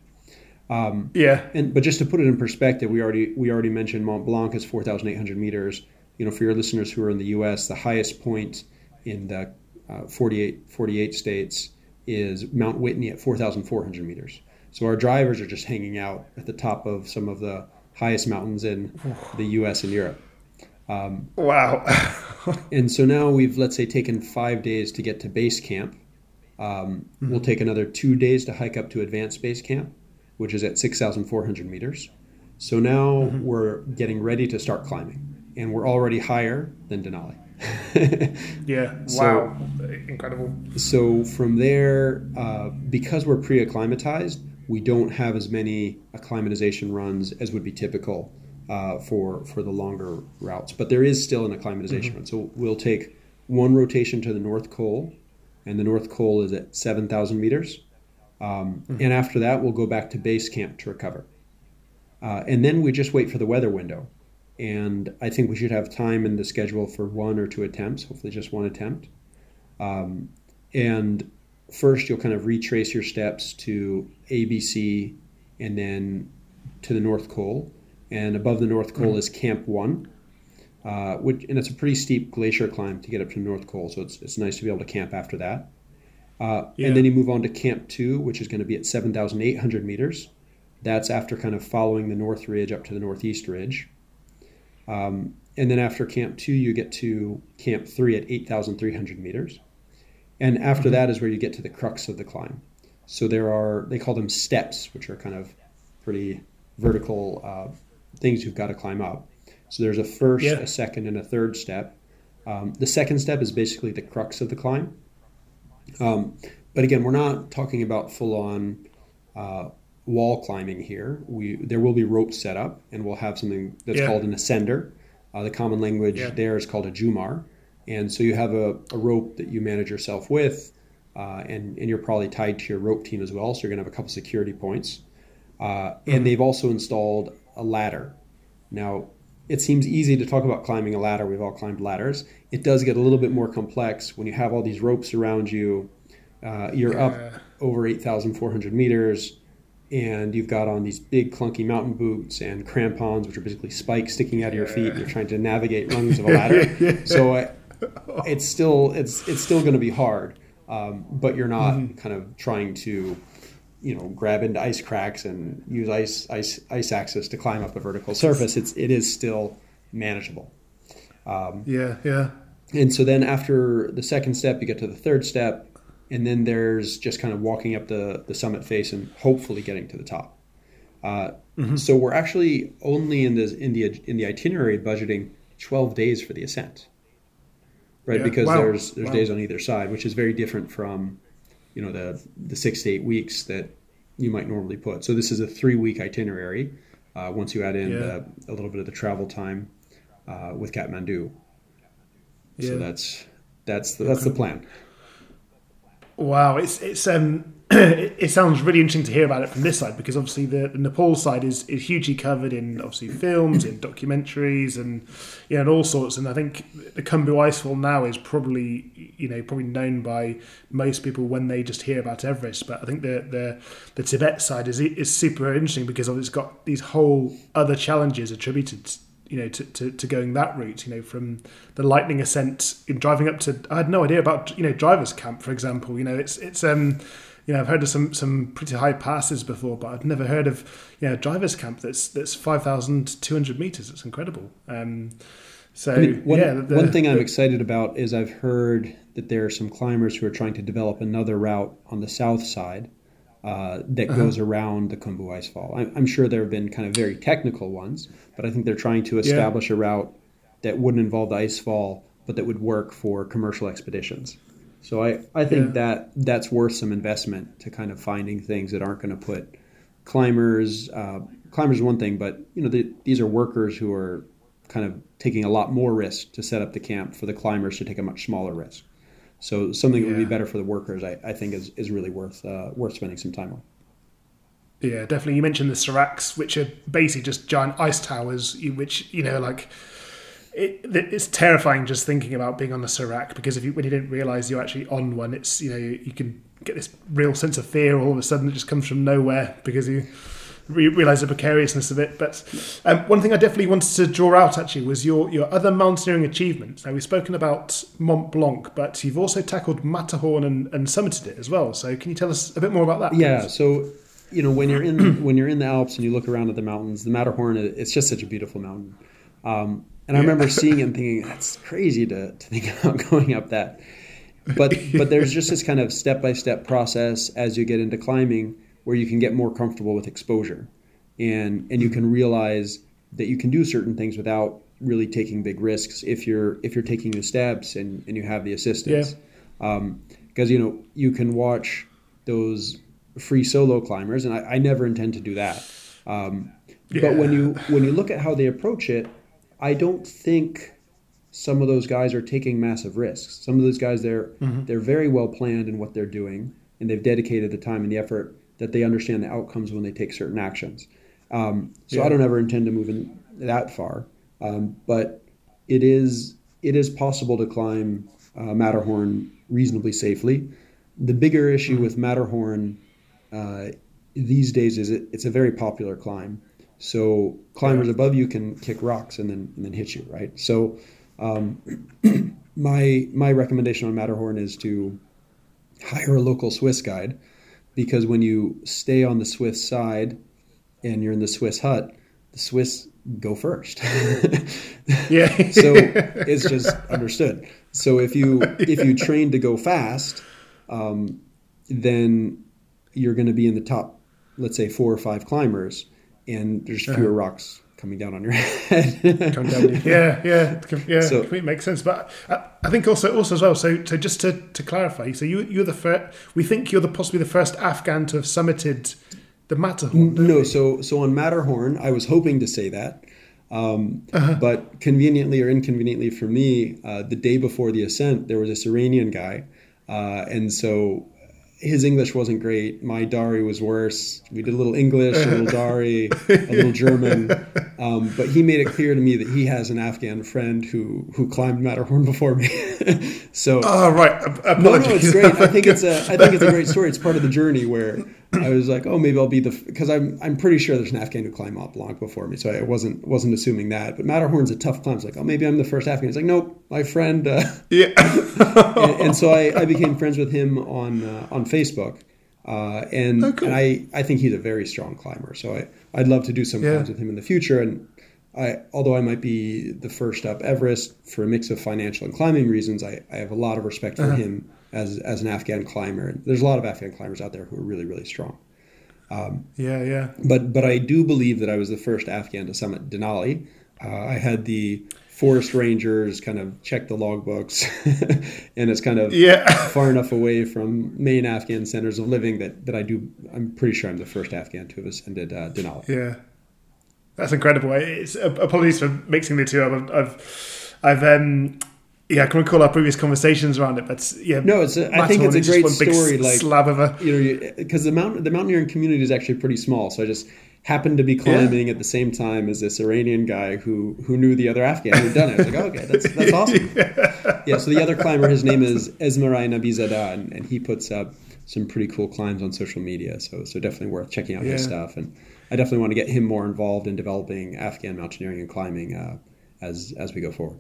Um, yeah. And but just to put it in perspective, we already we already mentioned Mont Blanc is 4,800 meters. You know, for your listeners who are in the U.S., the highest point in the uh, 48 48 states is Mount Whitney at 4,400 meters. So our drivers are just hanging out at the top of some of the highest mountains in the U.S. and Europe. Um, wow. <laughs> <laughs> and so now we've, let's say, taken five days to get to base camp. Um, mm-hmm. We'll take another two days to hike up to advanced base camp, which is at 6,400 meters. So now mm-hmm. we're getting ready to start climbing, and we're already higher than Denali. <laughs> yeah, so, wow, incredible. So from there, uh, because we're pre acclimatized, we don't have as many acclimatization runs as would be typical uh, for for the longer routes. But there is still an acclimatization mm-hmm. run. So we'll take one rotation to the North Col, and the North Col is at seven thousand meters. Um, mm-hmm. And after that, we'll go back to base camp to recover. Uh, and then we just wait for the weather window. And I think we should have time in the schedule for one or two attempts, hopefully just one attempt. Um, and first, you'll kind of retrace your steps to ABC and then to the North Col and above the North Col mm-hmm. is Camp One, uh, which and it's a pretty steep glacier climb to get up to North Col, so it's it's nice to be able to camp after that. Uh, yeah. And then you move on to Camp Two, which is going to be at seven thousand eight hundred meters. That's after kind of following the North Ridge up to the Northeast Ridge. Um, and then after Camp Two, you get to Camp Three at eight thousand three hundred meters. And after mm-hmm. that is where you get to the crux of the climb. So there are they call them steps, which are kind of pretty vertical uh, things you've got to climb up. So there's a first, yeah. a second, and a third step. Um, the second step is basically the crux of the climb. Um, but again, we're not talking about full on uh, wall climbing here. We there will be ropes set up, and we'll have something that's yeah. called an ascender. Uh, the common language yeah. there is called a jumar, and so you have a, a rope that you manage yourself with, uh, and and you're probably tied to your rope team as well. So you're gonna have a couple security points, uh, mm-hmm. and they've also installed a ladder. Now, it seems easy to talk about climbing a ladder. We've all climbed ladders. It does get a little bit more complex when you have all these ropes around you. Uh, you're yeah. up over 8,400 meters, and you've got on these big clunky mountain boots and crampons, which are basically spikes sticking out of your feet. You're trying to navigate rungs of a ladder. <laughs> so uh, it's still it's it's still going to be hard, um, but you're not mm-hmm. kind of trying to you know grab into ice cracks and use ice ice ice axes to climb up a vertical surface, it's it is still manageable. Um, yeah, yeah. And so then after the second step, you get to the third step, and then there's just kind of walking up the the summit face and hopefully getting to the top. Uh, mm-hmm. So we're actually only in the in the in the itinerary budgeting 12 days for the ascent, right? Yeah. Because wow. there's there's wow. days on either side, which is very different from you know the the six to eight weeks that you might normally put. So this is a three week itinerary. Uh, once you add in yeah. the, a little bit of the travel time uh, with Kathmandu, yeah. so that's that's the, that's the plan. Wow, it's it's um <clears throat> it, sounds really interesting to hear about it from this side because obviously the, the, Nepal side is, is hugely covered in obviously films, in documentaries, and yeah, and all sorts. And I think the Khumbu Icefall now is probably you know probably known by most people when they just hear about Everest. But I think the the, the Tibet side is is super interesting because it's got these whole other challenges attributed you know to, to, to, going that route you know from the lightning ascent in driving up to I had no idea about you know drivers camp for example you know it's it's um you know, I've heard of some some pretty high passes before, but I've never heard of you know drivers camp that's that's five thousand two hundred meters. It's incredible. Um, so I mean, one, yeah, the, one thing the, I'm excited about is I've heard that there are some climbers who are trying to develop another route on the south side uh, that uh-huh. goes around the Khumbu Icefall. I'm, I'm, sure there have been kind of very technical ones, but I think they're trying to establish yeah. a route that wouldn't involve the icefall, but that would work for commercial expeditions. So I, I think yeah. that that's worth some investment to kind of finding things that aren't going to put climbers. Uh, climbers is one thing, but you know the, these are workers who are kind of taking a lot more risk to set up the camp for the climbers to take a much smaller risk. So something yeah. that would be better for the workers, I, I think, is, is really worth uh, worth spending some time on. Yeah, definitely. You mentioned the seracs, which are basically just giant ice towers, which you know, like it, it's terrifying just thinking about being on the Serac because if you, when you didn't realize you're actually on one, it's you know you, you can get this real sense of fear all of a sudden it just comes from nowhere because you re- realize the precariousness of it. But um, one thing I definitely wanted to draw out actually was your your other mountaineering achievements. Now we've spoken about Mont Blanc, but you've also tackled Matterhorn and, and summited it as well. So can you tell us a bit more about that? Yeah. please? So you know when you're in <clears throat> when you're in the Alps and you look around at the mountains, the Matterhorn it's just such a beautiful mountain. Um, and I remember seeing it and <laughs> thinking that's crazy to, to think <laughs> about going up that. But but there's just this kind of step by step process as you get into climbing where you can get more comfortable with exposure, and and you can realize that you can do certain things without really taking big risks if you're if you're taking the steps and, and you have the assistance. Because um, you know you can watch those free solo climbers, and I, I never intend to do that. Um, Yeah. But when you when you look at how they approach it, I don't think some of those guys are taking massive risks. Some of those guys they're they're very well planned in what they're doing, and they've dedicated the time and the effort that they understand the outcomes when they take certain actions. Um, so Yeah. I don't ever intend to move in that far, um, but it is it is possible to climb uh, Matterhorn reasonably safely. The bigger issue with Matterhorn uh, these days is it, it's a very popular climb. So climbers above you can kick rocks and then and then hit you, right? So um, <clears throat> my my recommendation on Matterhorn is to hire a local Swiss guide because when you stay on the Swiss side and you're in the Swiss hut, the Swiss go first. <laughs> yeah. so <laughs> it's just understood. So if you <laughs> if you train to go fast, um, then you're going to be in the top, let's say four or five climbers, and there's fewer rocks coming down on your <laughs> head. Come down. Yeah, yeah, yeah. So- completely makes sense. But I, I think also, also as well. So, so just to, to clarify, so you you're the first. We think you're the possibly the first Afghan to have summited the Matterhorn. no, we? so so on Matterhorn, I was hoping to say that, um, Uh-huh. but conveniently or inconveniently for me, uh, the day before the ascent, there was this Iranian guy, uh, and so his English wasn't great. My Dari was worse. We did a little English, a little Dari, <laughs> a little German, um, but he made it clear to me that he has an Afghan friend who who climbed Matterhorn before me. <laughs> so Oh right. Ap- no, no, it's great. I think it's a, I think it's a great <laughs> story. It's part of the journey where I was like, oh, maybe I'll be the, because I'm, I'm pretty sure there's an Afghan who climbed Mont Blanc before me, so I wasn't, wasn't assuming that. But Matterhorn's a tough climb. It's like, oh, maybe I'm the first Afghan. It's like, nope, my friend. Uh, yeah. <laughs> and, and so I, I became friends with him on, uh, on Facebook. Uh, and, Oh, cool. and I, I think he's a very strong climber. So I, I'd love to do some Yeah. climbs with him in the future. And I, although I might be the first up Everest for a mix of financial and climbing reasons, I, I have a lot of respect Uh-huh. for him as, as an Afghan climber. And there's a lot of Afghan climbers out there who are really, really strong. yeah, yeah. But but I do believe that I was the first Afghan to summit Denali. Uh, I had the forest rangers kind of check the logbooks, <laughs> and it's kind of Yeah. far enough away from main Afghan centers of living that, that I do. I'm pretty sure I'm the first Afghan to have ascended uh, Denali. Yeah, that's incredible. It's uh, apologies for mixing the two up. I've, I've, I've um, yeah, I can recall our previous conversations around it, but yeah, No, it's a, I think it's a great story. Like slab of a you know, because the mountain the mountaineering community is actually pretty small. So I just happened to be climbing at the same time as this Iranian guy who who knew the other Afghan who'd done it. I was like, oh, okay, that's that's <laughs> awesome. yeah. So the other climber, his name is Esmarai Nabizadeh, and, and he puts up some pretty cool climbs on social media. So so definitely worth checking out his stuff. And I definitely want to get him more involved in developing Afghan mountaineering and climbing uh, as as we go forward.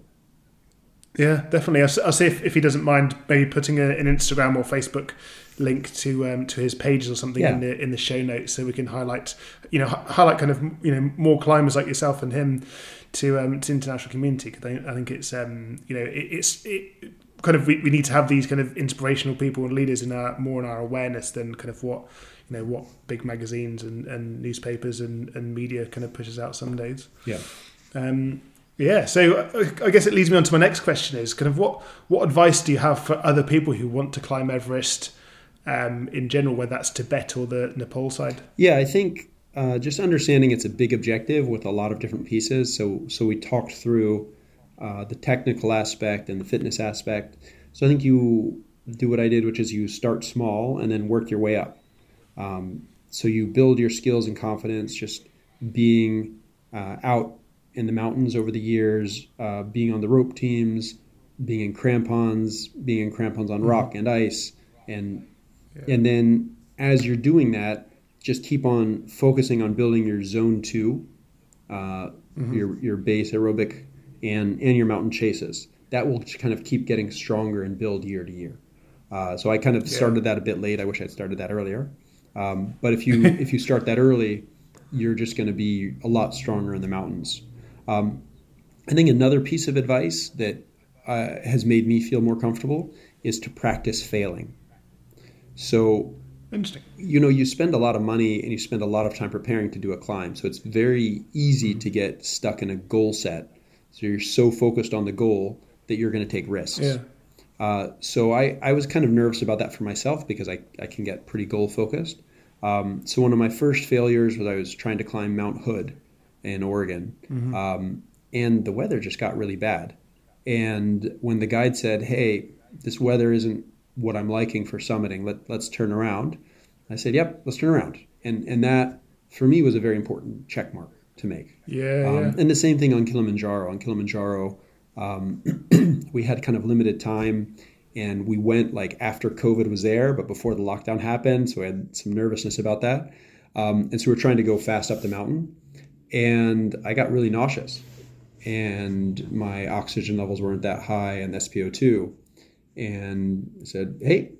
Yeah, definitely. I'll, see if, if he doesn't mind maybe putting a, an Instagram or Facebook link to um, to his pages or something in the in the show notes, so we can highlight you know highlight kind of you know more climbers like yourself and him to um, to international community. Because I, I think it's um, you know it, it's it kind of we, we need to have these kind of inspirational people and leaders in our more in our awareness than kind of what you know what big magazines and, and newspapers and, and media kind of pushes out some days. Yeah. Um, yeah, so uh, I guess it leads me on to my next question: is kind of what what advice do you have for other people who want to climb Everest um, in general, whether that's Tibet or the Nepal side? Yeah, I think uh, just understanding it's a big objective with a lot of different pieces. So, so we talked through uh, the technical aspect and the fitness aspect. So I think you do what I did, which is you start small and then work your way up. Um, so you build your skills and confidence just being uh, out in the mountains over the years, uh, being on the rope teams, being in crampons, being in crampons on rock mm-hmm. and ice, and yeah. and then as you're doing that, just keep on focusing on building your zone two, uh, mm-hmm. your your base aerobic, and and your mountain chases. That will kind of keep getting stronger and build year to year. Uh, so I kind of started that a bit late. I wish I'd started that earlier. Um, but if you <laughs> if you start that early, you're just going to be a lot stronger in the mountains. Um, I think another piece of advice that uh, has made me feel more comfortable is to practice failing. So, interesting. You know, you spend a lot of money and you spend a lot of time preparing to do a climb. So it's very easy mm-hmm. to get stuck in a goal set. So you're so focused on the goal that you're going to take risks. Yeah. Uh, so I, I was kind of nervous about that for myself because I, I can get pretty goal focused. Um, so one of my first failures was I was trying to climb Mount Hood in Oregon, mm-hmm. um, and the weather just got really bad. And when the guide said, "Hey, this weather isn't what I'm liking for summiting. Let, let's turn around," I said, "Yep, let's turn around." And and that for me was a very important check mark to make. Yeah, um, yeah. And the same thing on Kilimanjaro. On Kilimanjaro, um, <clears throat> we had kind of limited time and we went like after COVID was there, but before the lockdown happened. So I had some nervousness about that. Um, and so we are trying to go fast up the mountain, and I got really nauseous, and my oxygen levels weren't that high, and SpO2, and I said, "Hey,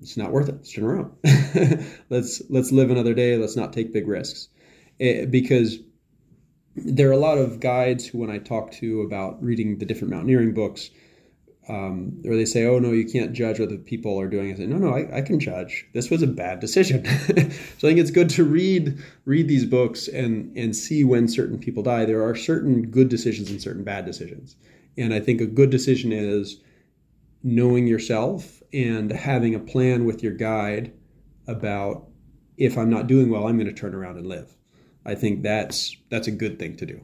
it's not worth it. Let's turn around. <laughs> let's let's live another day. Let's not take big risks, it, eh, because." There are a lot of guides who, when I talk to about reading the different mountaineering books, um, or they say, "Oh no, you can't judge what the people are doing." I say, "No, no, I, I can judge. This was a bad decision." <laughs> so I think it's good to read read these books and and see when certain people die. There are certain good decisions and certain bad decisions, and I think a good decision is knowing yourself and having a plan with your guide about if I'm not doing well, I'm going to turn around and live. I think that's that's a good thing to do.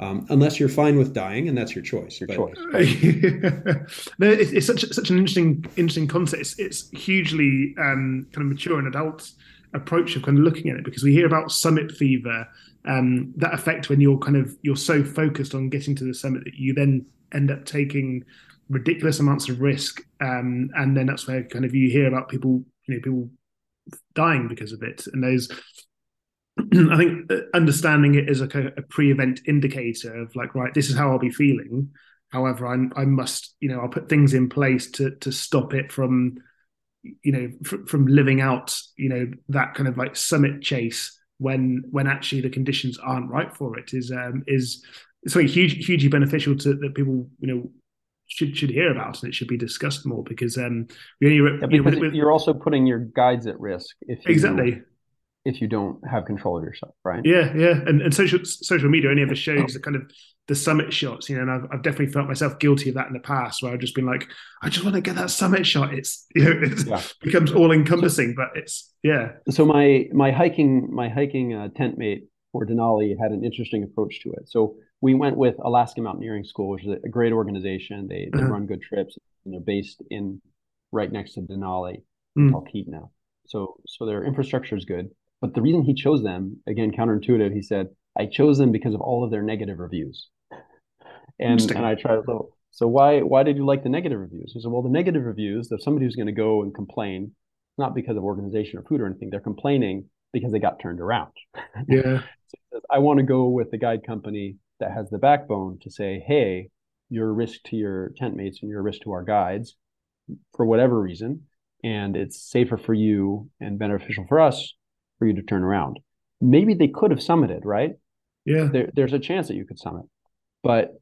Um, unless you're fine with dying, and that's your choice. Your but, choice. <laughs> no, it's, it's, such such an interesting interesting concept. It's, it's hugely um, kind of mature and adult approach of kind of looking at it because we hear about summit fever, um, that effect when you're kind of you're so focused on getting to the summit that you then end up taking ridiculous amounts of risk, um, and then that's where kind of you hear about people, you know, people dying because of it, and those <clears throat> I think uh, understanding it as a, a pre-event indicator of like, right, this is how I'll be feeling. However, I, I must, you know, I'll put things in place to to stop it from, you know, fr- from living out, you know, that kind of like summit chase when when actually the conditions aren't right for it is um, is something huge, hugely beneficial to that people, you know, should should hear about and it should be discussed more because um, we only yeah, because you know, you're also putting your guides at risk if you, exactly if you don't have control of yourself, right? Yeah, yeah, and and social social media only ever shows the kind of the summit shots, you know, and I've, I've definitely felt myself guilty of that in the past, where I've just been like, I just want to get that summit shot. It's <laughs> you know, it yeah. becomes all encompassing, but it's yeah. So my my hiking my hiking uh, tent mate for Denali had an interesting approach to it. So we went with Alaska Mountaineering School, which is a great organization. They they uh-huh. run good trips, and they're based in right next to Denali, mm. Talkeetna. So so their infrastructure is good but the reason he chose them, again, counterintuitive, he said, I chose them because of all of their negative reviews. And and I tried to so why why did you like the negative reviews? He said, well, the negative reviews, if somebody who's going to go and complain, not because of organization or food or anything, they're complaining because they got turned around. <laughs> Yeah. so says, I want to go with the guide company that has the backbone to say, hey, you're a risk to your tent mates and you're a risk to our guides for whatever reason. And it's safer for you and beneficial for us for you to turn around. Maybe they could have summited, right? Yeah. There, there's a chance that you could summit. But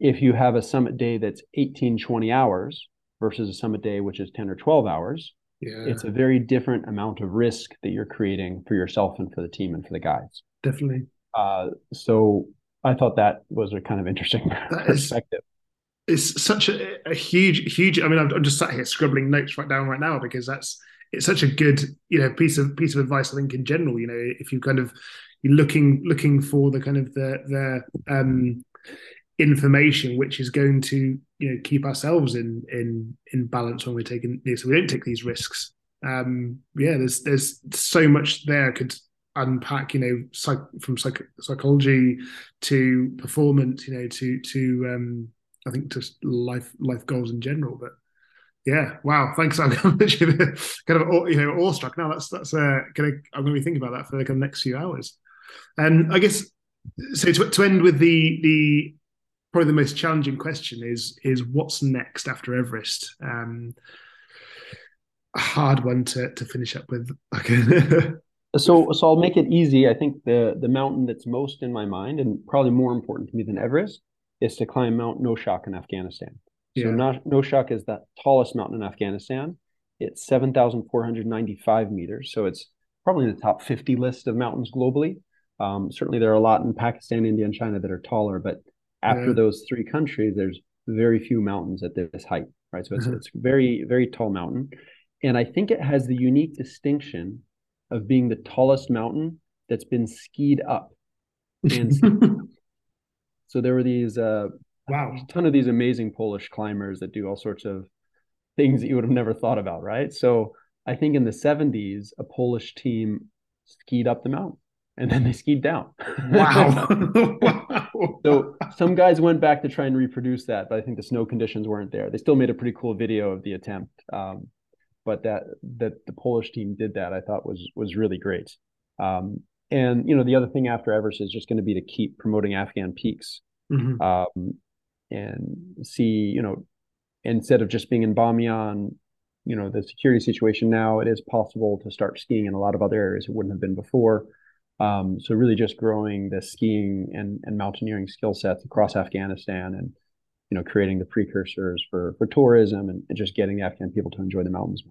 if you have a summit day that's 18, 20 hours versus a summit day which is 10 or 12 hours, yeah. it's a very different amount of risk that you're creating for yourself and for the team and for the guides. Definitely. Uh, so I thought that was a kind of interesting <laughs> that perspective. Is, it's such a, a, huge, huge. I mean, I'm, I'm just sat here scribbling notes right down right now because that's it's such a good you know piece of piece of advice. I think in general, you know, if you kind of you're looking looking for the kind of the the um, information which is going to you know keep ourselves in in in balance when we're taking know, so we don't take these risks. Um, yeah, there's there's so much there I could unpack, you know, psych, from psych, psychology to performance, you know, to to um, I think just life life goals in general. But yeah, wow, thanks. <laughs> I'm kind of you know awestruck. Now that's that's uh, gonna I'm gonna be thinking about that for like the next few hours. And I guess so to, to end with the the probably the most challenging question is is what's next after Everest. Um, a hard one to to finish up with. Okay. <laughs> so so I'll make it easy. I think the the mountain that's most in my mind and probably more important to me than Everest is to climb Mount Noshak in Afghanistan. So yeah. Noshak is the tallest mountain in Afghanistan. It's 7,495 meters. So it's probably in the top 50 list of mountains globally. Um, certainly, there are a lot in Pakistan, India, and China that are taller. But after yeah. those three countries, there's very few mountains at this height, right? So it's, mm-hmm. it's very, very tall mountain. And I think it has the unique distinction of being the tallest mountain that's been skied up. And <laughs> so there were these uh, wow, a ton of these amazing Polish climbers that do all sorts of things that you would have never thought about, right? So I think in the 70s, a Polish team skied up the mountain and then they skied down. Wow. wow. <laughs> So some guys went back to try and reproduce that, but I think the snow conditions weren't there. They still made a pretty cool video of the attempt. Um, but that that the Polish team did that, I thought was was really great. Um, and you know, the other thing after Everest is just going to be to keep promoting Afghan peaks. Mm-hmm. Um, and see, you know, instead of just being in Bamiyan, you know, the security situation now, it is possible to start skiing in a lot of other areas it wouldn't have been before. Um, so really just growing the skiing and, and mountaineering skill sets across Afghanistan and, you know, creating the precursors for, for tourism and, and just getting the Afghan people to enjoy the mountains.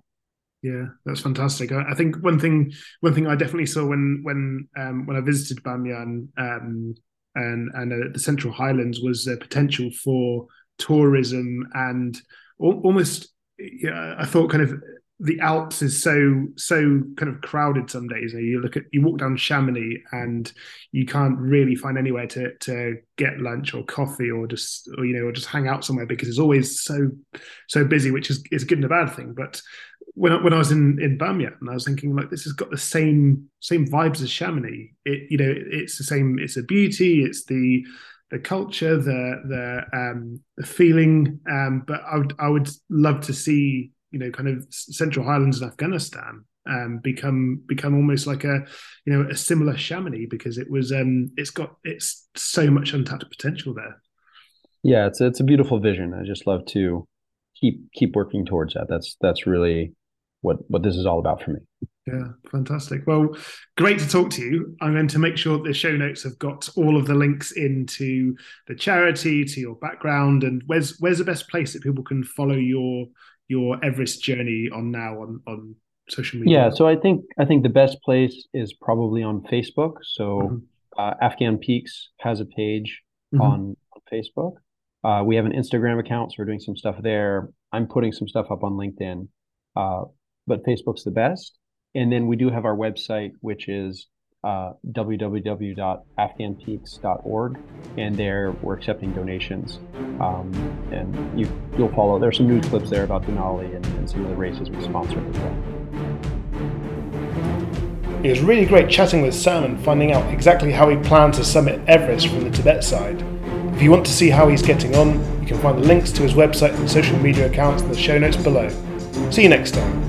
Yeah, that's fantastic. I, I, think one thing one thing I definitely saw when when um, when I visited Bamiyan um, and and uh, the Central Highlands was the potential for tourism and al- almost I thought kind of the Alps is so so kind of crowded some days. You look at you walk down Chamonix and you can't really find anywhere to to get lunch or coffee or just or you know or just hang out somewhere because it's always so so busy, which is is a good and a bad thing. But when I, when I was in in Bamiyan, I was thinking like this has got the same same vibes as Chamonix. It you know it's the same. It's the beauty. It's the the culture, the the um, the feeling. Um, but I would I would love to see you know kind of Central Highlands and Afghanistan um, become become almost like a you know a similar Chamonix because it was um, it's got it's so much untapped potential there. Yeah, it's it's a beautiful vision. I just love to keep keep working towards that. That's that's really what what this is all about for me. Yeah, fantastic. Well, great to talk to you. I'm going to make sure the show notes have got all of the links into the charity, to your background, and where's where's the best place that people can follow your your Everest journey on now on on social media? Yeah, so I think I think the best place is probably on Facebook. So mm-hmm. uh, Afghan Peaks has a page mm-hmm. on, on Facebook. Uh, we have an Instagram account, so we're doing some stuff there. I'm putting some stuff up on LinkedIn. Uh, but Facebook's the best. And then we do have our website, which is uh, www.afghanpeaks.org, and there we're accepting donations. Um, and you, you'll follow. There's some news clips there about Denali and, and some of the races we sponsor as well. It was really great chatting with Sam and finding out exactly how he plans to summit Everest from the Tibet side. If you want to see how he's getting on, you can find the links to his website and social media accounts in the show notes below. See you next time.